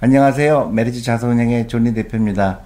안녕하세요. 메리츠 자산운용의 존리 대표입니다.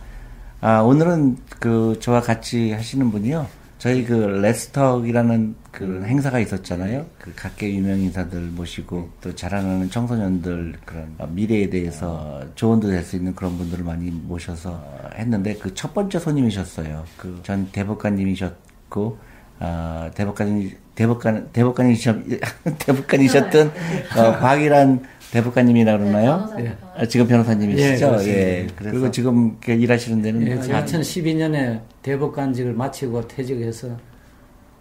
아, 오늘은 그 저와 같이 하시는 분이요. 저희 그 Let's Talk이라는 그 행사가 있었잖아요. 그 각계 유명 인사들 모시고 또 자라나는 청소년들 그런 미래에 대해서 조언도 될 수 있는 그런 분들을 많이 모셔서 했는데 그 첫 번째 손님이셨어요. 그 전 대법관님이셨고 아, 대법관 대법관 대법관이셨 대법관이셨던 어, 곽일한 대법관님이라 그러나요? 예. 아, 지금 변호사님이시죠? 예, 예. 그리고 지금 그 일하시는 데는 예, 2012년에 대법관직을 마치고 퇴직해서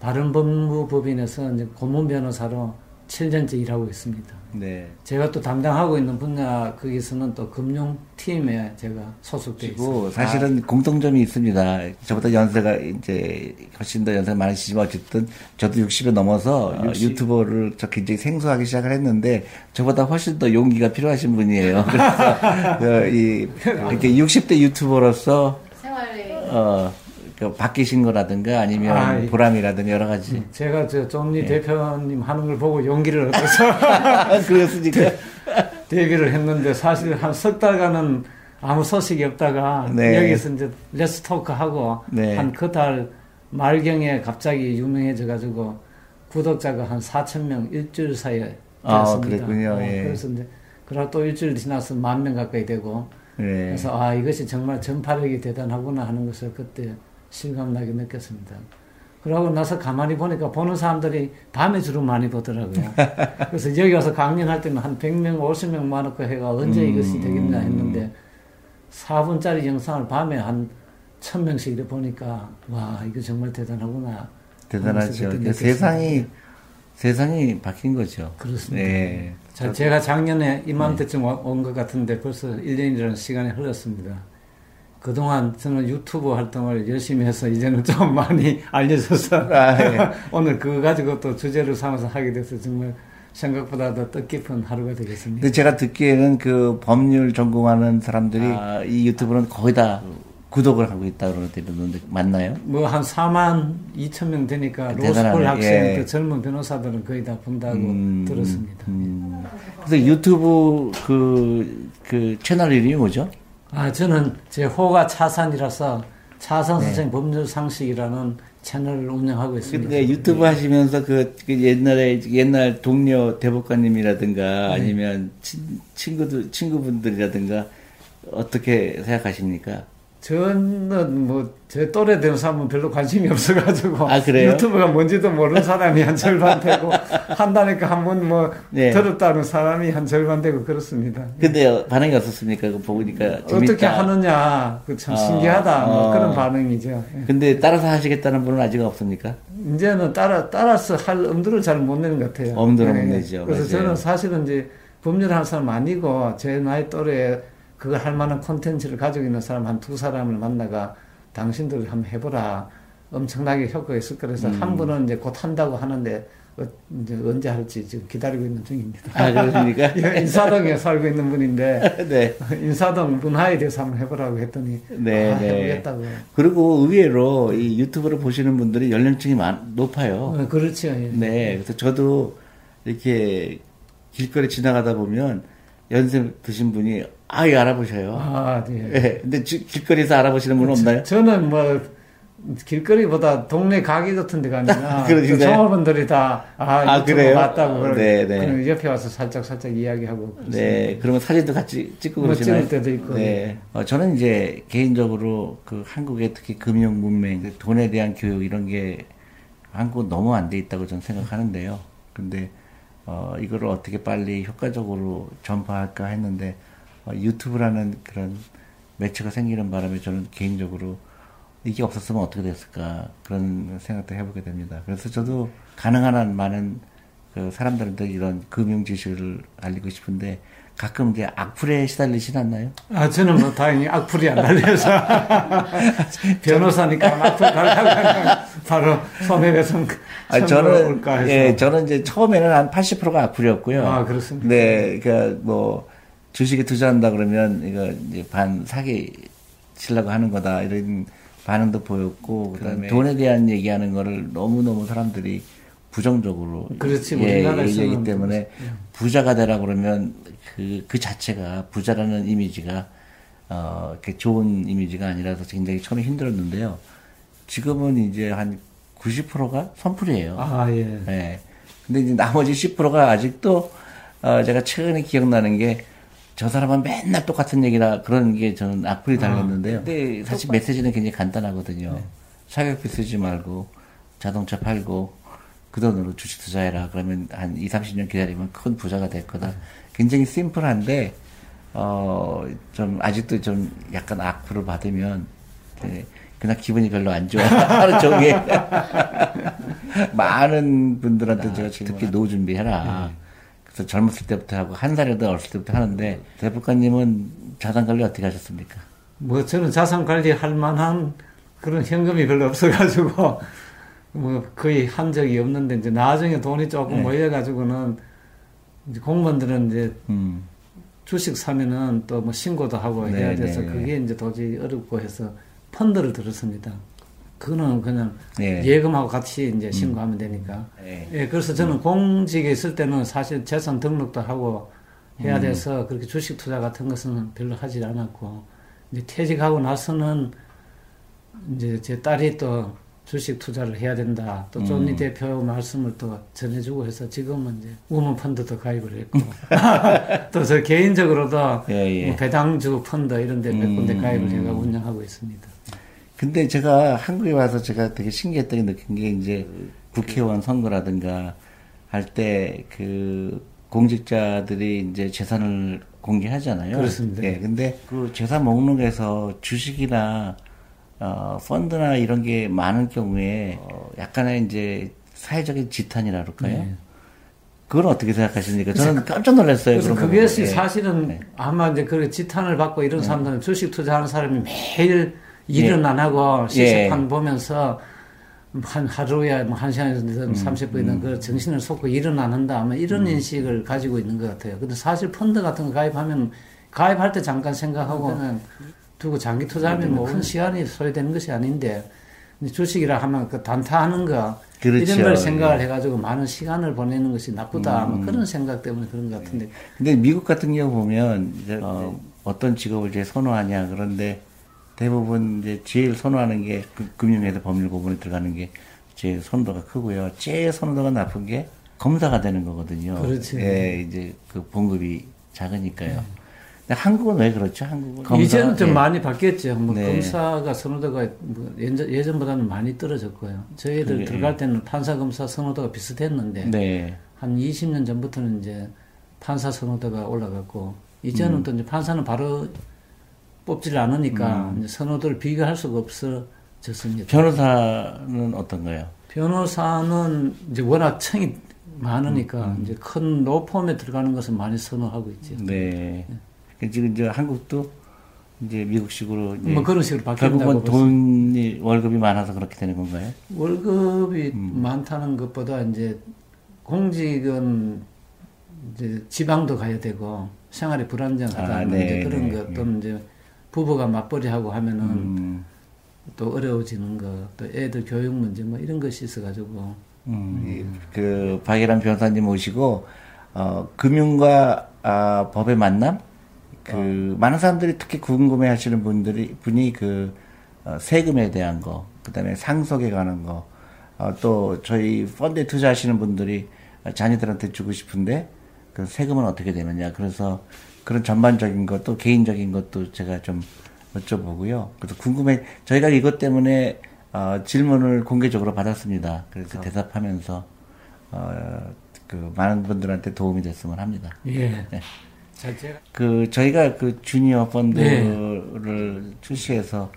바른법무법인에서 이제 고문 변호사로 7년째 일하고 있습니다. 네. 제가 또 담당하고 있는 분야 거기서는 또 금융팀에 제가 소속돼 있습니다. 사실은 공통점이 있습니다. 저보다 연세가 이제 훨씬 더 연세가 많으시지만 어쨌든 저도 60에 넘어서 아, 60. 유튜버를 저 굉장히 생소하게 시작을 했는데 저보다 훨씬 더 용기가 필요하신 분이에요. 그래서 그이 이렇게 60대 유튜버로서 생활에 어, 그 바뀌신 거라든가 아니면 아, 예. 보람이라든가 여러 가지. 제가 저 예. 존리 대표님 하는 걸 보고 용기를 얻어서 그렇으니까. 데뷔를 했는데 사실 한 석 달간은 아무 소식이 없다가 네. 여기서 이제 Let's Talk 하고 네. 한그 달 말경에 갑자기 유명해져 가지고 구독자가 한 4천 명 일주일 사이에 아, 되었습니다. 그랬군요. 어, 예. 그래서 이제 그러고 또 일주일 지나서 만 명 가까이 되고 네. 그래서 아 이것이 정말 전파력이 대단하구나 하는 것을 그때 실감나게 느꼈습니다. 그러고 나서 가만히 보니까 보는 사람들이 밤에 주로 많이 보더라고요. 그래서 여기 와서 강연할 때는 한 100명, 50명 많았고 해가 언제 음. 이것이 되겠냐 했는데 4분짜리 영상을 밤에 한 1000명씩 이렇게 보니까 와 이거 정말 대단하구나. 대단하죠. 느꼈습니다. 세상이 세상이 바뀐 거죠. 그렇습니다. 네. 자, 제가 작년에 이맘때쯤 온것 같은데 벌써 1년이라는 시간이 흘렀습니다. 그동안 저는 유튜브 활동을 열심히 해서 이제는 좀 많이 알려져서 아, 예. 오늘 그거 가지고 또 주제를 삼아서 하게 돼서 정말 생각보다 더 뜻깊은 하루가 되겠습니다. 근데 제가 듣기에는 그 법률 전공하는 사람들이 아, 이 유튜브는 거의 다 구독을 하고 있다 그러는데 맞나요? 뭐 한 4만 2천 명 되니까 로스쿨. 학생, 예. 그 젊은 변호사들은 거의 다 본다고 음, 들었습니다. 음. 그래서 유튜브 그, 그 채널 이름이 뭐죠? 아, 저는 제 호가 차산이라서 차산 네. 선생 법률 상식이라는 채널을 운영하고 있습니다. 근데 유튜브 하시면서 그, 그 옛날에 옛날 동료 대법관님이라든가 네. 아니면 친, 친구들 친구분들이라든가 어떻게 생각하십니까? 저는 뭐 제 또래 되는 사람은 별로 관심이 없어가지고 아, 그래요? 유튜브가 뭔지도 모르는 사람이 한 절반 되고 한다니까 한번 뭐 네. 들었다는 사람이 한 절반 되고 그렇습니다. 근데 반응이 어떻습니까? 그거 보니까 재밌다. 어떻게 하느냐 그참 어, 신기하다 뭐 어. 그런 반응이죠. 예. 근데 따라서 하시겠다는 분은 아직 없습니까? 이제는 따라 따라서 할 엄두를 잘 못 내는 것 같아요. 엄두를 못 예. 내죠. 그래서 맞아요. 저는 사실은 이제 법률하는 사람 아니고 제 나이 또래에 그걸 할 만한 콘텐츠를 가지고 있는 사람 한 두 사람을 만나가 당신들 한번 해보라. 엄청나게 효과가 있을 거라서 음. 한 분은 이제 곧 한다고 하는데 어, 이제 언제 할지 지금 기다리고 있는 중입니다. 아, 그렇습니까? 예, 인사동에 살고 있는 분인데 네. 인사동 문화에 대해서 한번 해보라고 했더니 네, 아, 네. 해보겠다고. 그리고 의외로 이 유튜브를 보시는 분들이 연령층이 많, 높아요. 어, 그렇죠. 예. 네. 그래서 저도 이렇게 길거리 지나가다 보면 연세 드신 분이 아예 알아보셔요. 아, 네. 네. 근데 지- 길거리에서 알아보시는 분은 없나요? 저, 는 뭐 길거리보다 동네 가게 같은 데 가니까 그러신가요? 그 종업원들이 다 아, 아, 그래요? 봤다고 그러고 네, 네. 그럼 옆에 와서 살짝 살짝 이야기하고 네. 그러면 사진도 같이 찍고 뭐 그러시나요? 찍을 때도 있고. 네. 어, 저는 이제 개인적으로 그 한국의 특히 금융 문맹, 그 돈에 대한 교육 이런 게 한국 너무 안 돼 있다고 저는 생각하는데요. 근데 어, 이거를 어떻게 빨리 효과적으로 전파할까 했는데 어, 유튜브라는 그런 매체가 생기는 바람에 저는 개인적으로 이게 없었으면 어떻게 됐을까 그런 생각도 해보게 됩니다. 그래서 저도 가능한 한 많은 그 사람들한테 이런 금융 지식을 알리고 싶은데 가끔 이제 악플에 시달리진 않나요? 아 저는 뭐 다행히 악플이 안 달려서 변호사니까 악플 달라고 바로 손해배상 아, 저는 올까 예, 저는 이제 처음에는 한 80%가 악플이었고요. 아, 그렇습니까? 네, 그러니까 뭐 주식에 투자한다 그러면 이거 이제 반 사기 치려고 하는 거다 이런 반응도 보였고 그다음에 돈에 대한 얘기하는 거를 너무 너무 사람들이 부정적으로 그렇지 예, 우리나라에서는 얘기하기 때문에 예. 부자가 되라 그러면 그, 그 자체가 부자라는 이미지가 어, 이렇게 좋은 이미지가 아니라서 굉장히 처음에 힘들었는데요. 지금은 이제 한 90%가 선풀이에요. 아 예. 예. 근데 이제 나머지 10%가 아직도 어, 제가 최근에 기억나는 게 저 사람은 맨날 똑같은 얘기라 그런 게 저는 악플이 달렸는데요. 근데 사실 메시지는 굉장히 간단하거든요. 사격비 쓰지 말고 자동차 팔고 그 돈으로 주식 투자해라. 그러면 한 2, 30년 기다리면 큰 부자가 될 거다. 굉장히 심플한데 어, 좀 아직도 좀 약간 악플을 받으면 예, 그냥 기분이 별로 안 좋아요. 하루 종일. 많은 분들한테 제가 특히 노후 준비해라. 그래서 젊었을 때부터 하고 한 살이라도 어렸을 때부터 하는데 대법관님은 자산 관리 어떻게 하셨습니까? 뭐 저는 자산 관리 할 만한 그런 현금이 별로 없어가지고 뭐 거의 한 적이 없는데 이제 나중에 돈이 조금 네. 모여가지고는 이제 공무원들은 이제 음, 주식 사면은 또 뭐 신고도 하고 네, 해야 돼서 네, 네. 그게 이제 도저히 어렵고 해서 펀드를 들었습니다. 그거는 그냥 네. 예금하고 같이 이제 신고하면 되니까. 네. 예, 그래서 저는 공직에 있을 때는 사실 재산 등록도 하고 해야 음. 돼서 그렇게 주식 투자 같은 것은 별로 하질 않았고 이제 퇴직하고 나서는 이제 제 딸이 또 주식 투자를 해야 된다. 또 존니 음. 대표 말씀을 또 전해주고 해서 지금은 이제 우먼 펀드도 가입을 했고 또 저 개인적으로도 예, 예. 뭐 배당주 펀드 이런 데몇 음, 군데 가입을 음. 해가 운영하고 있습니다. 근데 제가 한국에 와서 제가 되게 신기했던 게 느낀 게 이제 국회의원 선거라든가 할 때 그 공직자들이 이제 재산을 공개하잖아요. 그렇습니다. 예. 근데 그 재산 목록에서 주식이나 어, 펀드나 이런 게 많은 경우에 어, 약간의 이제 사회적인 지탄이라 그럴까요? 네. 그건 어떻게 생각하십니까? 저는 깜짝 놀랐어요. 그래서 그것이. 예. 사실은 네. 아마 이제 그 지탄을 받고 이런 사람들은 주식 투자하는 사람이 매일 일은 예. 안 하고 예. 시세판 보면서 한 하루에 뭐한 시간이든 음, 30분이든 그 정신을 쏟고 일은 안 한다 아마 이런 인식을 가지고 있는 것 같아요. 근데 사실 펀드 같은 거 가입하면 가입할 때 잠깐 생각하고 그냥 두고 장기 투자하면 뭐 큰 시간이 소요되는 것이 아닌데 주식이라 하면 그 단타하는 거 그렇죠. 이런 걸 생각을 해가지고 많은 시간을 보내는 것이 나쁘다 음. 뭐 그런 생각 때문에 그런 것 같은데 근데 미국 같은 경우 보면 이제 어, 어떤 직업을 이제 선호하냐 그런데 대부분 이제 제일 선호하는 게 그, 금융회사 법률 고문에 들어가는 게 제일 선호도가 크고요. 제일 선호도가 나쁜 게 검사가 되는 거거든요. 그렇지. 예, 이제 그 봉급이 작으니까요. 근데 한국은 왜 그렇죠? 한국은 검사가- 이제는 좀 예. 많이 바뀌었죠. 뭐 네. 검사가 선호도가 뭐 예전, 예전보다는 많이 떨어졌고요. 저희들 그게, 들어갈 때는 판사 검사 선호도가 비슷했는데 네. 한 20년 전부터는 이제 판사 선호도가 올라갔고 이제는 음. 또 이제 판사는 바로 뽑지를 않으니까 음. 선호도를 비교할 수가 없어졌습니다. 변호사는 어떤가요? 변호사는 이제 워낙 청이 많으니까 음, 이제 큰 로펌에 들어가는 것은 많이 선호하고 있죠. 네. 그 지금 이제 한국도 이제 미국식으로 이제 뭐 그런 식으로 바뀐다고 결국은 돈이 월급이 많아서 그렇게 되는 건가요? 월급이 음. 많다는 것보다 이제 공직은 이제 지방도 가야 되고 생활이 불안정하다 아, 뭐 네, 이제 그런 네, 것 또는 이제 부부가 맞벌이하고 하면은 음, 또 어려워지는 거또 애들 교육 문제 뭐 이런 것이 있어가지고 음, 그 박예란 변호사님 모시고 어, 금융과 아, 법의 만남. 그 많은 사람들이 특히 궁금해하시는 분들이 분이 그 어, 세금에 대한 거, 그다음에 상속에 관한 거, 어, 또 저희 펀드에 투자하시는 분들이 자녀들한테 주고 싶은데 그 세금은 어떻게 되느냐. 그래서 그런 전반적인 것, 또 개인적인 것도 제가 좀 여쭤보고요. 그래서 궁금해, 저희가 이것 때문에 어, 질문을 공개적으로 받았습니다. 그래서 대답하면서 어, 그 많은 분들한테 도움이 됐으면 합니다. 예. 네. 그 저희가 그 주니어 펀드를 출시해서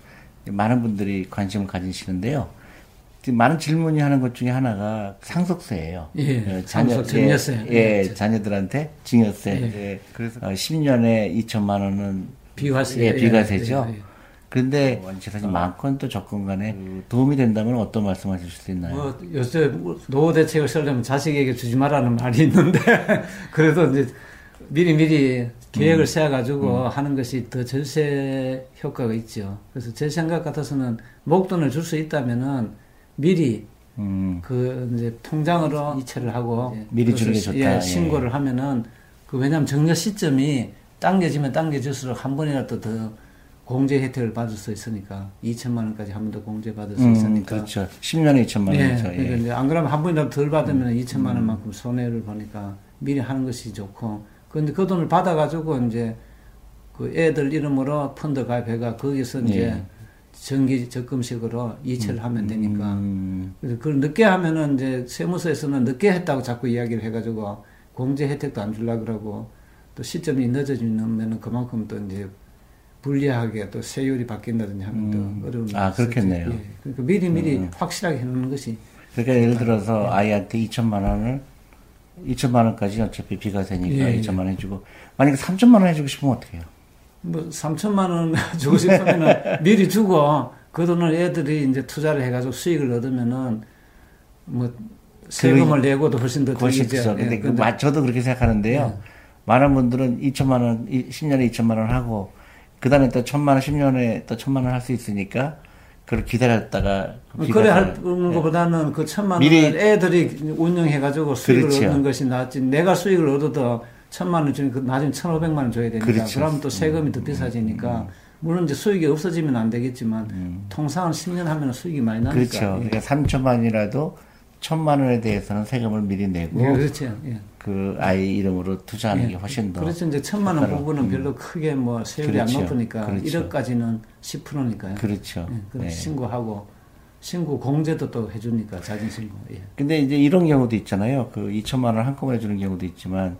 많은 분들이 관심을 가지시는데요. 많은 질문이 하는 것 중에 하나가 상속세예요. 예, 어, 상속 증여세. 예, 예, 예, 자녀들한테 증여세. 예. 예, 그래서 어, 10년에 2천만 원은 비과세. 예, 비과세죠. 예, 예. 그런데 재산이 많건 또 적건 간에 그 도움이 된다면 어떤 말씀하실 수 있나요? 뭐 요새 노후 대책을 쓰려면 자식에게 주지 말라는 말이 있는데 그래도 이제 미리 미리 계획을 세워가지고 하는 것이 더 절세 효과가 있죠. 그래서 제 생각 같아서는 목돈을 줄 수 있다면은 미리 음. 그 이제 통장으로 이체를 하고 미리 주는 게 좋다. 예, 신고를 예. 하면은 그 왜냐하면 정려 시점이 당겨지면 당겨질수록 한 번이라도 더 공제 혜택을 받을 수 있으니까 2천만 원까지 한 번 더 공제 받을 수 음, 있으니까 그렇죠. 10년에 2천만 원이죠. 예, 그러니까 예. 이제 안 그러면 한 번이라도 덜 받으면 음. 2천만 원만큼 손해를 보니까 미리 하는 것이 좋고 그런데 그 돈을 받아가지고 이제 그 애들 이름으로 펀드 가입해가 거기서 이제 예. 정기 적금식으로 이체를 음, 하면 되니까 음. 그래서 그걸 늦게 하면은 이제 세무서에서는 늦게 했다고 자꾸 이야기를 해가지고 공제 혜택도 안 줄라 그러고 또 시점이 늦어지면은 그만큼 또 이제 불리하게 또 세율이 바뀐다든지 하면 음. 또 어려운 아 그렇겠네요. 예. 그러니까 미리 미리 음. 확실하게 해놓는 것이 그러니까 예를 들어서 예. 아이한테 2천만 원을 2천만 원까지 어차피 비과세니까 예. 2천만 원 해주고 만약에 3천만 원 해주고 싶으면 어떻게 해요? 뭐 3천만 원 주고 싶으면은 미리 주고 그 돈을 애들이 이제 투자를 해가지고 수익을 얻으면은 뭐 세금을 그, 내고도 훨씬 더 훨씬 죠 근데, 예, 그, 근데 저도 그렇게 생각하는데요. 예. 많은 분들은 2천만 원, 10년에 2천만 원 하고 그 다음에 또 천만 원, 10년에 또 천만 원 할 수 있으니까 그걸 기다렸다가 그 그래 할 것보다는 그 천만 원을 애들이 운영해가지고 수익을 그렇죠. 얻는 것이 낫지. 내가 수익을 얻어도 천만 원 주니 그 나중에 천오백만 원 줘야 되니까 그렇죠. 그러면 또 세금이 음, 더 비싸지니까 음, 물론 이제 수익이 없어지면 안 되겠지만 음. 통상은 10년 하면 수익이 많이 나니까 그렇죠. 예. 그러니까 3천만이라도 천만 원에 대해서는 세금을 미리 내고 예, 그렇죠. 예. 그 아이 이름으로 투자하는 예. 게 훨씬 더 그렇죠. 이제 천만 원 부분은 음. 별로 크게 뭐 세율이 그렇죠. 안 높으니까 그렇죠. 1억까지는 10%니까요. 그렇죠. 예, 네. 신고하고 신고 공제도 또 해주니까 자진 신고. 예. 근데 이제 이런 경우도 있잖아요. 그 2천만 원 한꺼번에 주는 경우도 있지만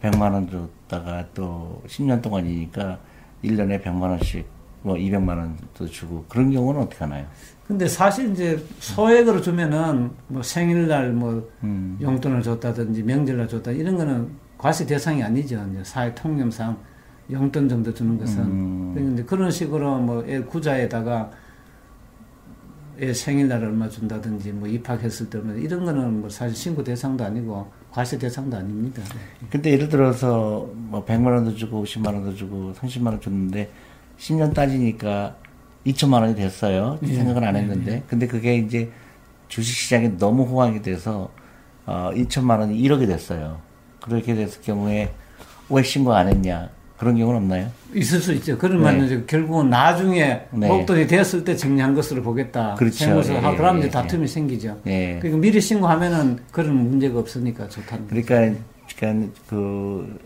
100만 원 줬다가 또 10년 동안이니까 1년에 100만 원씩 뭐 200만 원도 주고 그런 경우는 어떻게 하나요? 근데 사실 이제 소액으로 주면은 뭐 생일날 뭐 음. 용돈을 줬다든지 명절날 줬다 이런 거는 과세 대상이 아니죠. 이제 사회 통념상 용돈 정도 주는 것은. 음. 그러니까 그런 식으로 뭐 애 구자에다가 애 생일날 얼마 준다든지 뭐 입학했을 때 이런 거는 뭐 사실 신고 대상도 아니고 과세 대상도 아닙니다. 근데 예를 들어서 뭐 100만 원도 주고 50만 원도 주고 30만 원 줬는데 10년 따지니까 2천만 원이 됐어요. 예. 생각은 안 했는데. 예. 근데 그게 이제 주식 시장이 너무 호황이 돼서 어 2천만 원이 1억이 됐어요. 그렇게 됐을 경우에 왜 신고 안 했냐? 그런 경우는 없나요? 있을 수 있죠. 그러면 네. 결국은 나중에 네. 목돈이 됐을 때 정리한 것으로 보겠다. 그렇죠. 예, 하, 그러면 예, 이제 다툼이 예. 생기죠. 예. 그러니까 미리 신고하면은 그런 문제가 없으니까 좋다는 그러니까, 그러니까 그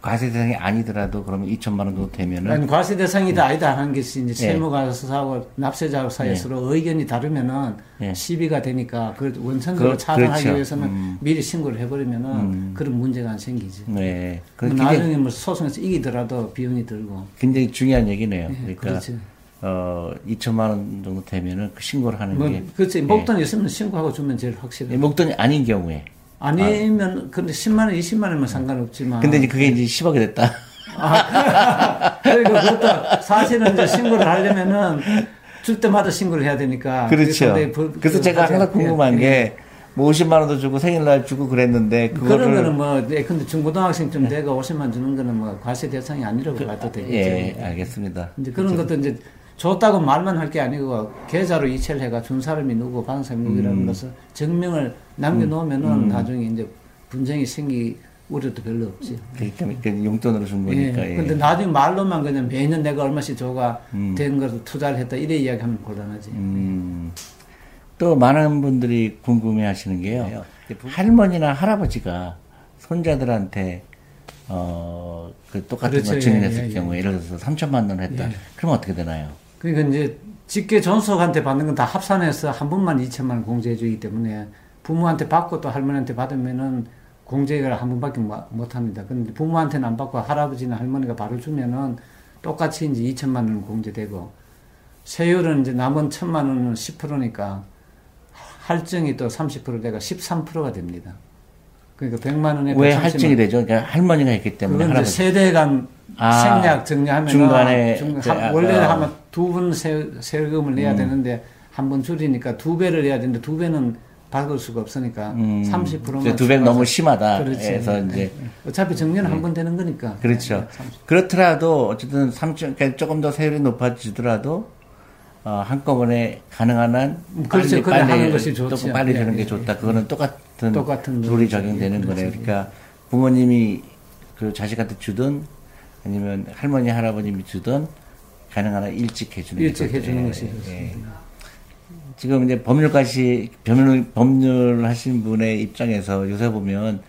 과세 대상이 아니더라도 그러면 2천만 원 정도 되면은 아니, 과세 대상이다 네. 아니다 하는 것이 이제 세무가사하고 납세자 사이에 서로 네. 의견이 다르면은 네. 시비가 되니까 그 원천적으로 그, 차단하기 그렇죠. 위해서는 음. 미리 신고를 해버리면은 음. 그런 문제가 안 생기지. 네. 그 나중에 뭐 소송에서 이기더라도 비용이 들고. 굉장히 중요한 얘기네요. 네, 그러니까 그렇지. 어 2천만 원 정도 되면은 그 신고를 하는 뭐, 게. 그렇지. 목돈이 있으면 신고하고 주면 제일 확실해. 목돈이 아닌 경우에. 아니면 아. 근데 10만 원, 20만 원이면 상관없지만. 근데 이제 그게 이제 10억이 됐다. 아, 그러니까 그것도 사실은 이제 신고를 하려면은 줄 때마다 신고를 해야 되니까. 그렇죠. 그, 그래서 제가 항상 궁금한 예, 게. 뭐 50만 원도 주고 생일날 주고 그랬는데 그거를 그런 거는 뭐 네, 근데 중고등학생쯤 네. 되고 50만 주는 거는 뭐 과세 대상이 아니라고 그, 봐도 되겠죠. 예, 알겠습니다. 이제 그런 그렇죠. 것도 이제 줬다고 말만 할 게 아니고 계좌로 이체를 해가 준 사람이 누구 받은 사람이 누구라는 음. 것을 증명을 남겨놓으면은 음. 나중에 이제 분쟁이 생기 우려도 별로 없지. 그러니까, 그러니까 용돈으로 준 거니까. 예. 근데 나중에 말로만 그냥 매년 내가 얼마씩 줘가 음. 된 것을 투자를 했다 이래 이야기하면 곤란하지. 음. 또 많은 분들이 궁금해 하시는 게요. 할머니나 할아버지가 손자들한테 어, 그 똑같은 그렇죠. 걸 증명했을 예, 예, 경우에 예를 들어서 3천만 원을 했다. 예. 그럼 어떻게 되나요? 그러니까 이제 직계 존속한테 받는 건 다 합산해서 한 번만 2천만 원 공제해 주기 때문에 부모한테 받고 또 할머니한테 받으면은 공제를 한 번밖에 못 합니다. 근데 부모한테는 안 받고 할아버지나 할머니가 바로 주면은 똑같이 이제 2천만 원 공제되고 세율은 이제 남은 천만 원은 10%니까 할증이 또 30%대가 13%가 됩니다. 그러니까 100만 원에 왜 할증이 되죠? 그러니까 할머니가 있기 때문에 이제 세대 간 아, 생략 정리하면 중간에 중, 하, 원래 어. 하면 두번 세금을 내야 음. 되는데 한 번 줄이니까 두 배를 내야 되는데 두 배는 받을 수가 없으니까 음. 30%만 두 배는 너무 심하다. 그렇지. 네. 이제 네. 어차피 정리는 네. 한번 되는 거니까. 그렇죠. 네. 그렇더라도 어쨌든 3천 그러니까 조금 더 세율이 높아지더라도 어, 한꺼번에 가능한 한 그렇죠. 빨리 그래 하는 빨리 것이 또 좋죠. 빨리 예, 주는 예, 게 예. 좋다. 그거는 똑같은 똑같은 룰이. 적용되는 예, 거네요. 그렇죠. 그러니까 부모님이 그 자식한테 주든 아니면 할머니 할아버님이 주든 가능한 한 일찍 해주는 일찍. 해주는 예, 것이 예. 좋습니다. 지금 이제 법률가시 법률 법률 하신 분의 입장에서 요새 보면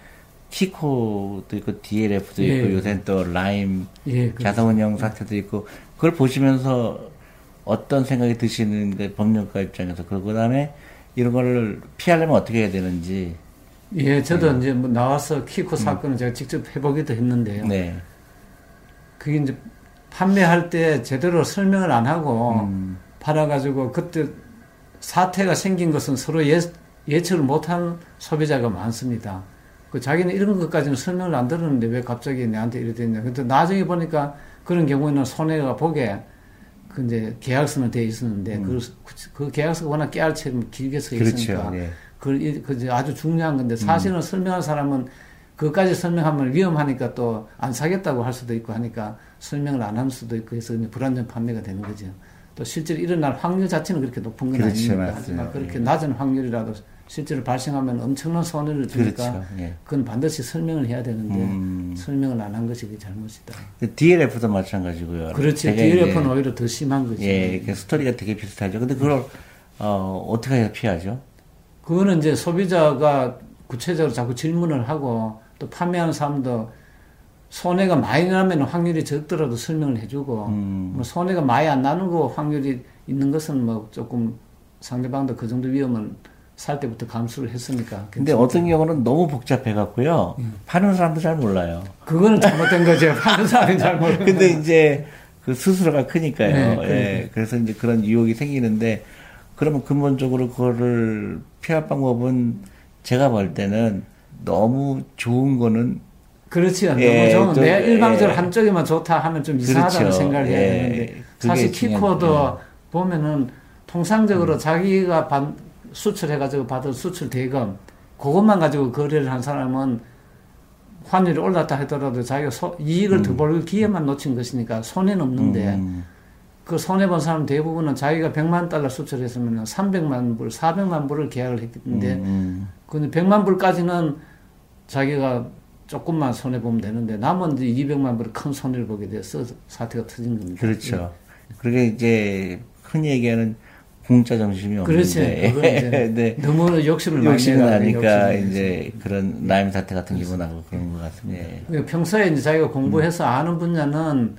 키코도 있고 DLF도 있고 예. 요새 또 라임 예, 그렇죠. 자산운용 사태도 있고 그걸 보시면서 어떤 생각이 드시는 그 법률가 입장에서 그리고 그다음에 이런 거를 피하려면 어떻게 해야 되는지 예, 저도 이제 뭐 나와서 키코 사건을 제가 직접 해보기도 했는데요. 음. 네. 그게 이제 판매할 때 제대로 설명을 안 하고 음. 팔아가지고 그때 사태가 생긴 것은 서로 예, 예측을 못한 소비자가 많습니다. 그 자기는 이런 것까지는 설명을 안 들었는데 왜 갑자기 내한테 이래 됐냐. 근데 나중에 보니까 그런 경우에는 손해가 보게 그 이제 계약서는 돼 있었는데 그, 그 계약서가 워낙 깨알처럼 길게 써 있으니까 음. 그렇죠. 예. 그, 이- 그 이제 아주 중요한 건데 사실은 음. 설명한 사람은 그것까지 설명하면 위험하니까 또 안 사겠다고 할 수도 있고 하니까 설명을 안 할 수도 있고 해서 불안전 판매가 되는 거죠. 또 실제로 일어날 확률 자체는 그렇게 높은 건 그렇죠, 아닙니다. 맞습니다. 하지만 그렇게 예. 낮은 확률이라도 실제로 발생하면 엄청난 손해를 주니까 그렇죠. 예. 그건 반드시 설명을 해야 되는데 음. 설명을 안 한 것이 그 잘못이다. DLF도 마찬가지고요. 그렇지. DLF는 오히려 더 심한 거죠. 예, 그 스토리가 되게 비슷하죠. 근데 그걸 어, 어떻게 해야 피하죠? 그거는 이제 소비자가 구체적으로 자꾸 질문을 하고 또 판매하는 사람도 손해가 많이 나면 확률이 적더라도 설명을 해주고 음. 뭐 손해가 많이 안 나는 거 확률이 있는 것은 뭐 조금 상대방도 그 정도 위험은 살 때부터 감수를 했으니까. 근데. 어떤 경우는 너무 복잡해 갖고요. 파는 사람도 잘 몰라요. 그거는 잘못된 거죠. 파는 사람이 잘못. 근데 이제 그 스스로가 크니까요. 네, 예. 그러니까. 그래서 이제 그런 유혹이 생기는데 그러면 근본적으로 그거를 피할 방법은 제가 볼 때는 너무 좋은 거는 그렇지요. 예, 너무 좋은 좀, 내 일방적으로 예. 한쪽에만 좋다 하면 좀 이상하다는 그렇죠. 생각을 해야 예, 되는데 그게 사실 키코도 예. 보면은 통상적으로 자기가 받, 수출해가지고 받은 수출 대금 그것만 가지고 거래를 한 사람은 환율이 올랐다 하더라도 자기가 소- 이익을 더벌 기회만 놓친 것이니까 손해는 없는데 음, 그 손해 본 사람 대부분은 자기가 100만 달러 수출했으면 300만 불, 400만 불을 계약을 했는데 음, 근데 100만 불까지는 자기가 조금만 손해 보면 되는데 남은 이제 200만 불큰 손해를 보게 돼서 사태가 터진 겁니다. 그렇죠. 그게 이제 흔히 얘기하는 공짜 정신이 그렇지. 없는데 이제 네. 너무 욕심을 많이 욕심이 나니까 이제 그런 라임 사태 같은 나고 그런 것 같습니다. 예. 평소에 이제 자기가 공부해서 아는 분야는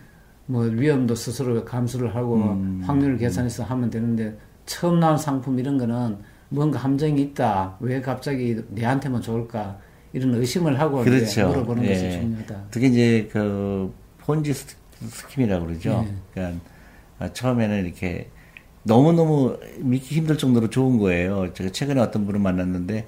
뭐 위험도 스스로 감수를 하고 음. 확률을 계산해서 하면 되는데 처음 나온 상품 이런 거는 뭔가 함정이 있다. 왜 갑자기 내한테만 좋을까? 이런 의심을 하고 그렇죠. 물어보는 것이 예. 중요하다. 특히 이제 그 폰지 스- 스킴이라고 그러죠. 예. 그러니까 아, 처음에는 이렇게 너무너무 믿기 힘들 정도로 좋은 거예요. 제가 최근에 어떤 분을 만났는데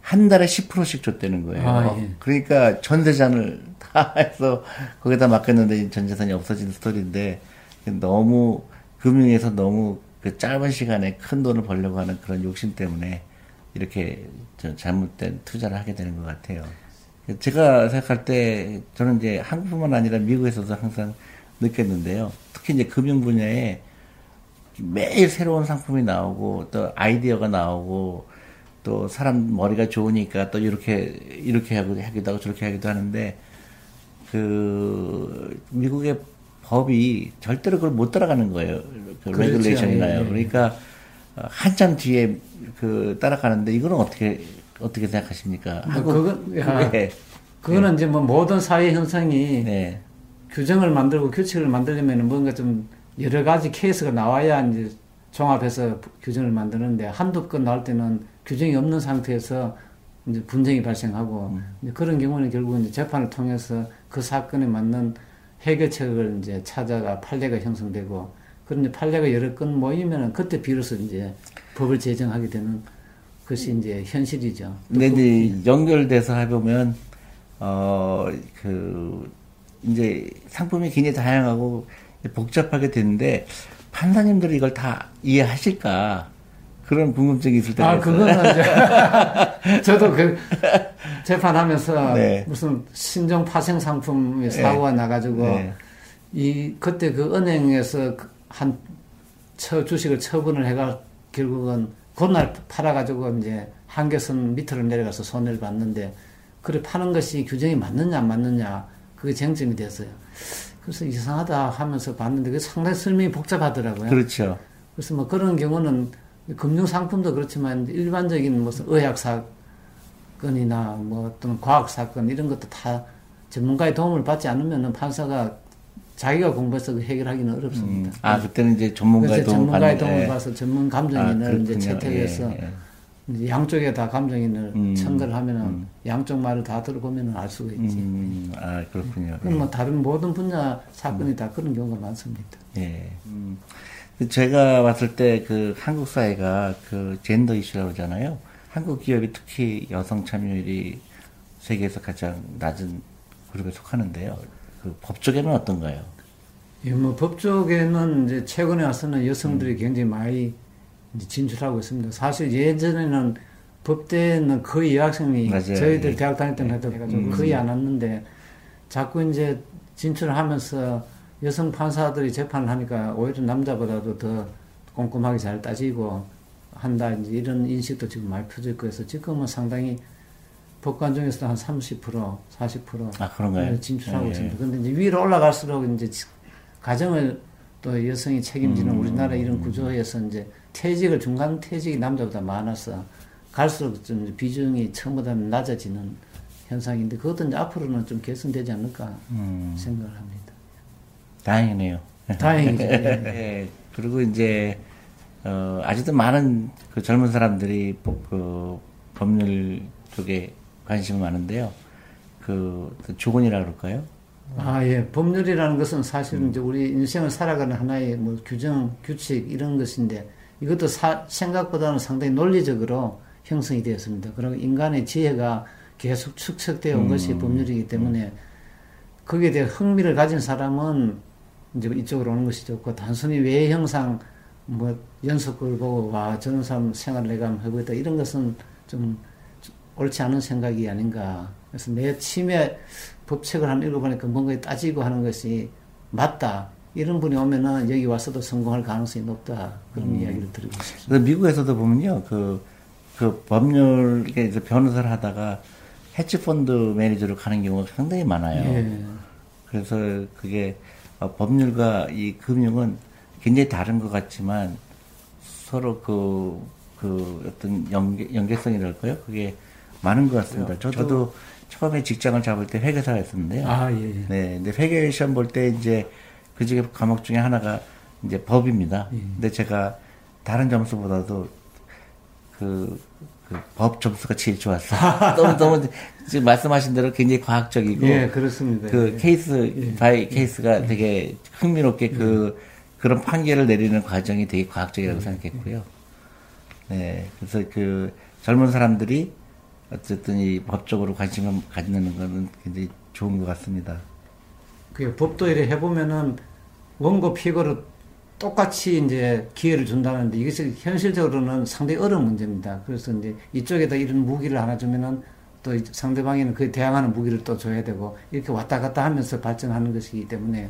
한 달에 10%씩 줬다는 거예요. 아, 예. 그러니까 전세잔을 다 해서 거기다 맡겼는데 전 재산이 없어진 스토리인데 너무 금융에서 너무 그 짧은 시간에 큰 돈을 벌려고 하는 그런 욕심 때문에 이렇게 저 잘못된 투자를 하게 되는 것 같아요. 제가 생각할 때 저는 이제 한국뿐만 아니라 미국에서도 항상 느꼈는데요. 특히 이제 금융 분야에 매일 새로운 상품이 나오고 또 아이디어가 나오고 또 사람 머리가 좋으니까 또 이렇게 이렇게 하고 하기도 하고 저렇게 하기도 하는데 그 미국의 법이 절대로 그걸 못 따라가는 거예요. 그 그렇죠. 레귤레이션이나요. 예, 예. 그러니까 어, 한참 뒤에 그 따라가는데 이거는 어떻게 어떻게 생각하십니까? 뭐 한국 그거- 야. 네. 그거는 이제 뭐 모든 사회 형성이 네. 규정을 만들고 규칙을 만들려면 뭔가 좀 여러 가지 케이스가 나와야 이제 종합해서 규정을 만드는데 한두 건 나올 때는 규정이 없는 상태에서 이제 분쟁이 발생하고 음. 그런 경우는 결국 이제 재판을 통해서 그 사건에 맞는 해결책을 이제 찾아가 판례가 형성되고 그런 이제 판례가 여러 건 모이면은 그때 비로소 이제 법을 제정하게 되는 것이 이제 현실이죠. 근데 이제 연결돼서 해보면 어 그 이제 상품이 굉장히 다양하고 복잡하게 되는데 판사님들이 이걸 다 이해하실까 그런 궁금증이 있을 때가 아. 그거는 이제 저도 그 재판하면서 네. 무슨 신종 파생 상품의 사고가 나가지고 네. 이 그때 그 은행에서 그 한 처 주식을 처분을 해가 결국은 그날 팔아가지고 이제 한계선 밑으로 내려가서 손해를 봤는데 그래 파는 것이 규정이 맞느냐 안 맞느냐 그게 쟁점이 됐어요. 그래서 이상하다 하면서 봤는데 그게 상당히 설명이 복잡하더라고요. 그렇죠. 그래서 뭐 그런 경우는 금융 상품도 그렇지만 일반적인 무슨 의학 사건이나 뭐 어떤 과학 사건 이런 것도 다 전문가의 도움을 받지 않으면 판사가 자기가 공부해서 그 해결하기는 어렵습니다. 음. 아 그때는 이제 전문가의 도움을 전문가의 도움을 예. 받아서 전문 감정인을 아, 이제. 채택해서 예, 예. 양쪽에 다 감정인을 음, 청구를 하면은 음. 양쪽 말을 다 들어보면은 알 수가 있지. 음, 아 그렇군요. 그럼 뭐 다른 모든 분야 사건이 다 그런 경우가 많습니다. 예. 음. 제가 봤을 때 그 한국 사회가 그 젠더 이슈라고 하잖아요. 한국 기업이 특히 여성 참여율이 세계에서 가장 낮은 그룹에 속하는데요. 그 법조계는 어떤가요? 예, 뭐 법조계는 이제 최근에 와서는 여성들이 음. 굉장히 많이 진출하고 있습니다. 사실 예전에는 법대는 거의 여학생이 맞아요. 저희들 예. 대학 다닐 때는 해도 해가지고 음. 거의 안 왔는데 자꾸 이제 진출하면서 여성 판사들이 재판을 하니까 오히려 남자보다도 더 꼼꼼하게 잘 따지고 한다 이제 이런 인식도 지금 많이 펴져 있고 해서 지금은 상당히 법관 중에서도 한 30% 40%아 그런가요? 네, 진출하고 예. 있습니다. 근데 이제 위로 올라갈수록 이제 지- 가정을 또 여성이 책임지는 음. 우리나라 이런 구조에서 이제 퇴직을 중간 퇴직이 남자보다 많아서 갈수록 좀 비중이 처음보다는 낮아지는 현상인데 그것도 이제 앞으로는 좀 개선되지 않을까 음, 생각을 합니다. 다행이네요. 다행이죠. 예. 예. 그리고 이제 어, 아직도 많은 그 젊은 사람들이 법, 그 법률 쪽에 관심이 많은데요. 그, 그 조건이라 그럴까요? 아, 예. 법률이라는 것은 사실은 음. 이제 우리 인생을 살아가는 하나의 뭐 규정, 규칙 이런 것인데 이것도 사- 생각보다는 상당히 논리적으로 형성이 되었습니다. 그리고 인간의 지혜가 계속 축적되어 온 음. 것이 법률이기 때문에 거기에 대해 흥미를 가진 사람은 이제 이쪽으로 오는 것이 좋고 단순히 외형상 뭐 연속을 보고 와 저런 사람 생활을 내가 한번 해보겠다 이런 것은 좀 옳지 않은 생각이 아닌가. 그래서 내 취미에 법책을 한번 읽어보니까 뭔가 따지고 하는 것이 맞다. 이런 분이 오면은 여기 와서도 성공할 가능성이 높다. 그런 이야기를 드리고 싶습니다. 미국에서도 보면요, 그, 그 법률, 이제 변호사를 하다가 헤지펀드 매니저로 가는 경우가 상당히 많아요. 예. 그래서 그게 어, 법률과 이 금융은 굉장히 다른 것 같지만 서로 그, 그 어떤 연계, 연계성이랄까요? 그게 많은 것 같습니다. 저도 처음에 직장을 잡을 때 회계사였었는데요. 아, 예. 예. 네, 근데 회계 시험 볼 때 이제 그 중에 과목 중에 하나가 이제 법입니다. 예. 근데 제가 다른 점수보다도 그, 그 법 점수가 제일 좋았어요. 너무, 너무, 지금 말씀하신 대로 굉장히 과학적이고, 예, 그렇습니다. 그 예. 케이스 예. by case가 되게 흥미롭게 그, 그런 판결을 내리는 과정이 되게 예. 과학적이라고 생각했고요. 네, 그래서 그 젊은 사람들이 어쨌든 이 법적으로 관심을 갖는 거는 굉장히 좋은 것 같습니다. 그 법도 이래 해보면은 원고 피고로 똑같이 이제 기회를 준다는데 이것이 현실적으로는 상당히 어려운 문제입니다. 그래서 이제 이쪽에다 이런 무기를 하나 주면은 또 이- 상대방에는 그에 대항하는 무기를 또 줘야 되고 이렇게 왔다 갔다 하면서 발전하는 것이기 때문에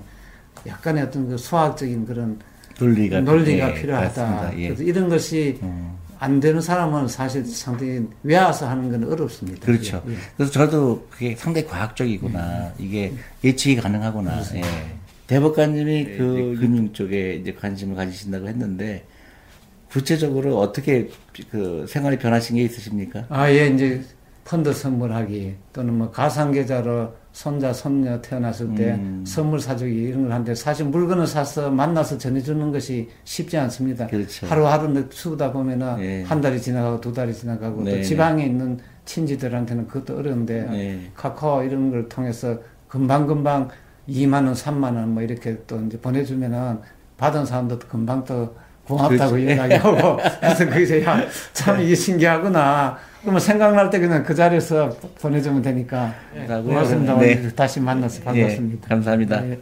약간의 어떤 그 수학적인 그런 논리가 논리가 예, 필요하다. 예. 그래서 이런 것이 음. 안 되는 사람은 사실 상당히 외워서 하는 건 어렵습니다. 그렇죠. 예, 예. 그래서 저도 그게 상당히 과학적이구나. 이게 예측이 가능하구나. 예. 대법관님이 그 금융 쪽에 이제 관심을 가지신다고 했는데 구체적으로 어떻게 그 생활이 변하신 게 있으십니까? 아, 예, 이제 펀드 선물하기 또는 뭐 가상계좌로 손자, 손녀 태어났을 때 음. 선물 사주기 이런 걸 하는데 사실 물건을 사서 만나서 전해주는 것이 쉽지 않습니다. 그렇죠. 하루하루 수다 보면은 예. 한 달이 지나가고 두 달이 지나가고 네, 또 지방에 있는 친지들한테는 그것도 어려운데 네. 카카오 이런 걸 통해서 금방 금방 2만 원, 3만 원 뭐 이렇게 또 이제 보내주면은 받은 사람도 금방 또 고맙다고 그렇지. 이야기하고 그래서 거기서 야참 이게 신기하구나. 그러면 생각날 때 그냥 그 자리에서 보내주면 되니까 감사하고요. 고맙습니다. 네. 다시 만나서 반갑습니다. 예, 감사합니다. 예.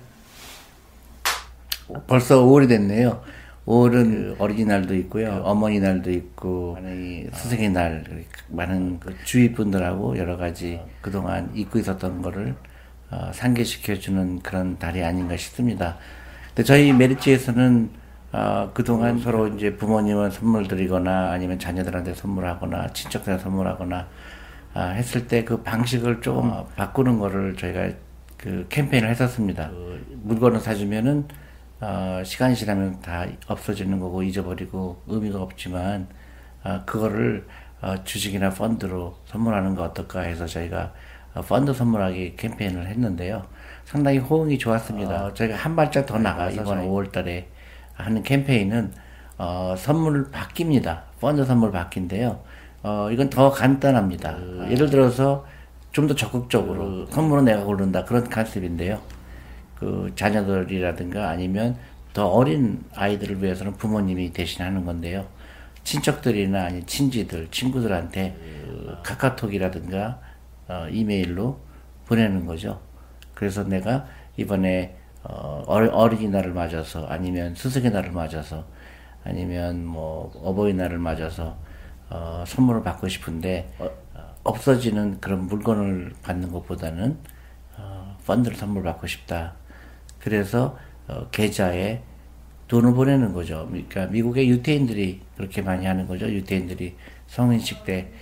벌써 5월이 됐네요. 5월은 어린이날도 있고요. 어머니날도 있고, 스승의 날, 많은 그 주위 분들하고 여러 가지 그동안 잊고 있었던 거를 어, 상기시켜주는 그런 달이 아닌가 싶습니다. 근데 저희 메리츠에서는 어, 그동안 서로 이제 부모님은 선물 드리거나 아니면 자녀들한테 선물하거나 친척들한테 선물하거나 아, 했을 때 그 방식을 좀 어, 바꾸는 거를 저희가 그 캠페인을 했었습니다. 그 물건을 사주면은 어, 시간이 지나면 다 없어지는 거고 잊어버리고 의미가 없지만 어, 그거를 어, 주식이나 펀드로 선물하는 거 어떨까 해서 저희가 어, 펀드 선물하기 캠페인을 했는데요. 상당히 호응이 좋았습니다. 어, 저희가 한 발짝 더 나가 이번 5월달에 하는 캠페인은 어, 선물 바뀝니다. 펀드 선물 바뀐데요. 어, 이건 더 간단합니다. 아. 예를 들어서 좀 더 적극적으로 선물은 내가 고른다 그런 컨셉인데요. 그 자녀들이라든가 아니면 더 어린 아이들을 위해서는 부모님이 대신하는 건데요. 친척들이나 아니 친지들, 친구들한테 그 카카오톡이라든가 어, 이메일로 보내는 거죠. 그래서 내가 이번에 어, 어린이날을 맞아서 아니면 스승의 날을 맞아서 아니면 뭐 어버이날을 맞아서 어, 선물을 받고 싶은데 어, 없어지는 그런 물건을 받는 것보다는 어, 펀드를 선물 받고 싶다. 그래서 어, 계좌에 돈을 보내는 거죠. 그러니까 미국의 유태인들이 그렇게 많이 하는 거죠. 유태인들이 성인식 때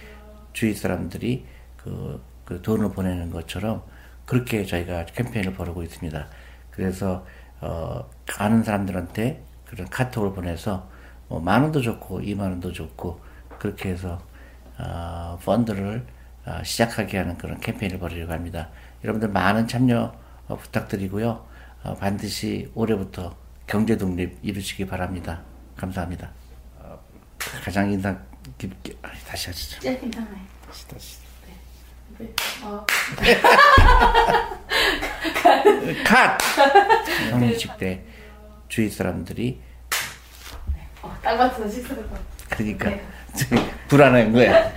주위 사람들이 그, 그 돈을 보내는 것처럼 그렇게 저희가 캠페인을 벌이고 있습니다. 그래서 어, 아는 사람들한테 그런 카톡을 보내서 뭐 만 원도 좋고 이만 원도 좋고 그렇게 해서 어, 펀드를 어, 시작하게 하는 그런 캠페인을 벌이려고 합니다. 여러분들 많은 참여 어, 부탁드리고요. 어, 반드시 올해부터 경제 독립 이루시기 바랍니다. 감사합니다. 어, 가장 인상 깊게 아, 다시 하시죠. 네, 괜찮아요. 다시 다시. 네. 어. 컷. 성인식 때 주위 사람들이 어, 딱 맞춰서 식사를 그러니까 네. 불안한 거야.